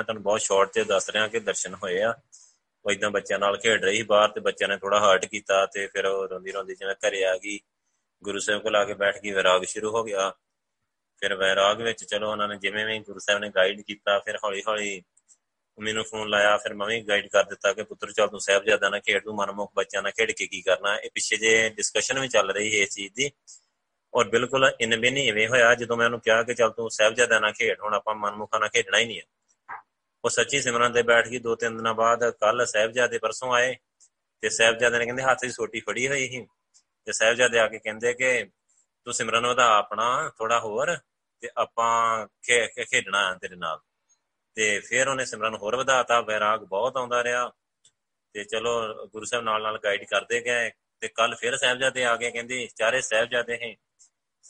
ਮੈਂ ਤੁਹਾਨੂੰ ਬਹੁਤ ਸ਼ਾਰਟ 'ਚ ਦੱਸ ਰਿਹਾ ਕਿ ਦਰਸ਼ਨ ਹੋਏ ਆ। ਉਹ ਇਦਾਂ ਬੱਚਿਆਂ ਨਾਲ ਖੇਡ ਰਹੀ ਬਾਹਰ ਤੇ ਬੱਚਿਆਂ ਨੇ ਥੋੜਾ ਹਰਟ ਕੀਤਾ ਤੇ ਫਿਰ ਉਹ ਰੋਂਦੀ ਰੋਂਦੀ ਜਿਵੇਂ ਘਰੇ ਆ ਗਈ। ਗੁਰੂ ਸਾਹਿਬ ਕੋਲ ਆ ਕੇ ਬੈਠ ਗਈ ਵਿਰਾਗ ਸ਼ੁਰੂ ਹੋ ਗਿਆ। ਫਿਰ ਵਿਰਾਗ ਵਿੱਚ ਚਲੋ ਉਹਨਾਂ ਨੇ ਜਿਵੇਂ ਵੀ ਗੁਰੂ ਸਾਹਿਬ ਨੇ ਗਾਈਡ ਕੀਤਾ, ਫਿਰ ਹੌਲੀ ਹੌਲੀ ਮੈਨੂੰ ਫੋਨ ਲਾਇਆ, ਫਿਰ ਮੈਂ ਵੀ ਗਾਈਡ ਕਰ ਦਿੱਤਾ ਕਿ ਪੁੱਤਰ ਚੱਲ ਤੂੰ ਸਾਹਿਬਜ਼ਾਦਾ ਨਾਲ ਖੇਡ, ਤੂੰ ਮਨਮੁਖ ਬੱਚਿਆਂ ਨਾਲ ਖੇਡ ਕੇ ਕੀ ਕਰਨਾ। ਇਹ ਪਿੱਛੇ ਜੇ ਡਿਸਕਸ਼ਨ ਵੀ ਚੱਲ ਰਹੀ ਹੈ ਇਸ ਚੀਜ਼ ਦੀ। ਔਰ ਬਿਲਕੁਲ ਇਨ ਵੀ ਨਹੀਂ ਇਵੇਂ ਹੋਇਆ ਜਦੋਂ ਮੈਂ ਉਹਨੂੰ ਕਿਹਾ ਕਿ ਚੱਲ ਤੂੰ ਸਾਹਿਬਜ਼ਾਦਾ ਨਾਲ ਖੇਡ, ਹੁਣ ਆਪਾਂ ਮਨਮੁਖਾਂ ਨਾਲ ਖੇਡਣਾ ਹੀ ਨਹੀਂ ਹੈ ਉਹ ਸੱਚੀ ਸਿਮਰਨ ਤੇ ਬੈਠ ਗਈ ਦੋ ਤਿੰਨ ਦਿਨਾਂ ਬਾਅਦ ਕੱਲ ਸਾਹਿਬਜ਼ਾਦੇ ਪਰਸੋਂ ਆਏ ਤੇ ਸਾਹਿਬਜ਼ਾਦੇ ਨੇ ਕਹਿੰਦੇ ਹੱਥ 'ਚ ਸੋਟੀ ਫੜੀ ਹੋਈ ਸੀ ਤੇ ਸਾਹਿਬਜ਼ਾਦੇ ਆ ਕੇ ਕਹਿੰਦੇ ਕਿ ਤੂੰ ਸਿਮਰਨ ਉਹਦਾ ਆਪਣਾ ਥੋੜਾ ਹੋਰ ਤੇ ਆਪਾਂ ਖੇਡਣਾ ਤੇਰੇ ਨਾਲ। ਤੇ ਫਿਰ ਉਹਨੇ ਸਿਮਰਨ ਹੋਰ ਵਧਾਤਾ, ਵੈਰਾਗ ਬਹੁਤ ਆਉਂਦਾ ਰਿਹਾ ਤੇ ਚਲੋ ਗੁਰੂ ਸਾਹਿਬ ਨਾਲ ਨਾਲ ਗਾਈਡ ਕਰਦੇ ਗਏ ਤੇ ਕੱਲ ਫਿਰ ਸਾਹਿਬਜ਼ਾਦੇ ਆ ਕੇ ਕਹਿੰਦੇ ਚਾਰੇ ਸਾਹਿਬਜ਼ਾਦੇ ਹੈ।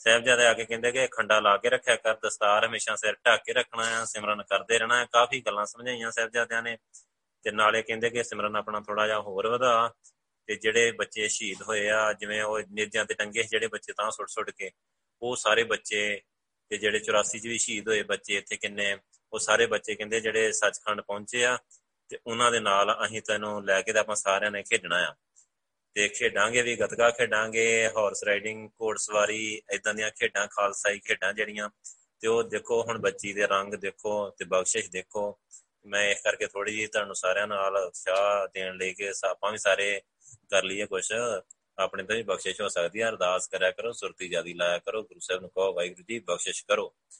ਸਾਹਿਬਜ਼ਾਦੇ ਆ ਕੇ ਕਹਿੰਦੇ ਕਿ ਖੰਡਾ ਲਾ ਕੇ ਰੱਖਿਆ ਕਰ, ਦਸਤਾਰ ਹਮੇਸ਼ਾ ਸਿਰ ਢੱਕ ਕੇ ਰੱਖਣਾ ਆ ਸਿਮਰਨ ਕਰਦੇ ਰਹਿਣਾ ਹੈ। ਕਾਫੀ ਗੱਲਾਂ ਸਮਝਾਈਆਂ ਸਾਹਿਬਜ਼ਾਦਿਆਂ ਨੇ ਤੇ ਨਾਲੇ ਕਹਿੰਦੇ ਕਿ ਸਿਮਰਨ ਆਪਣਾ ਥੋੜਾ ਜਿਹਾ ਹੋਰ ਵਧਾ ਤੇ ਜਿਹੜੇ ਬੱਚੇ ਸ਼ਹੀਦ ਹੋਏ ਆ, ਜਿਵੇਂ ਉਹ ਨਿਰਜਾਂ ਤੇ ਟੰਗੇ ਜਿਹੜੇ ਬੱਚੇ ਤਾਂ ਸੁੱਟ ਸੁੱਟ ਕੇ, ਉਹ ਸਾਰੇ ਬੱਚੇ ਤੇ ਜਿਹੜੇ 84 ਚ ਵੀ ਸ਼ਹੀਦ ਹੋਏ ਬੱਚੇ ਇੱਥੇ ਕਿੰਨੇ, ਉਹ ਸਾਰੇ ਬੱਚੇ ਕਹਿੰਦੇ ਜਿਹੜੇ ਸੱਚਖੰਡ ਪਹੁੰਚੇ ਆ ਤੇ ਉਹਨਾਂ ਦੇ ਨਾਲ ਅਸੀਂ ਤੈਨੂੰ ਲੈ ਕੇ ਤੇ ਆਪਾਂ ਸਾਰਿਆਂ ਨੇ ਖੇਡਣਾ ਆ। ਤੇ ਖੇਡਾਂਗੇ ਵੀ, ਗਤਕਾ ਖੇਡਾਂਗੇ ਹਾਰਸ ਰਾਈਡਿੰਗ ਘੋੜਸਵਾਰੀ ਇਦਾਂ ਦੀਆਂ ਖੇਡਾਂ, ਖਾਲਸਾਈ ਖੇਡਾਂ ਜਿਹੜੀਆਂ। ਤੇ ਉਹ ਦੇਖੋ, ਹੁਣ ਬੱਚੀ ਦੇ ਰੰਗ ਦੇਖੋ ਤੇ ਬਖਸ਼ਿਸ਼ ਦੇਖੋ। ਮੈਂ ਇਸ ਕਰਕੇ ਥੋੜੀ ਜਿਹੀ ਤੁਹਾਨੂੰ ਸਾਰਿਆਂ ਨਾਲ ਉਤਸ਼ਾਹ ਦੇਣ ਲਈ ਕਿ ਆਪਾਂ ਵੀ ਸਾਰੇ ਕਰ ਲਈਏ ਕੁਝ ਆਪਣੇ ਤੋਂ ਵੀ ਬਖਸ਼ਿਸ਼ ਹੋ ਸਕਦੀ ਹੈ ਅਰਦਾਸ ਕਰਿਆ ਕਰੋ, ਸੁਰਤੀ ਜਿਆਦੀ ਲਾਇਆ ਕਰੋ। ਗੁਰੂ ਸਾਹਿਬ ਨੂੰ ਕਹੋ, ਵਾਹਿਗੁਰੂ ਜੀ, ਬਖਸ਼ਿਸ਼ ਕਰੋ।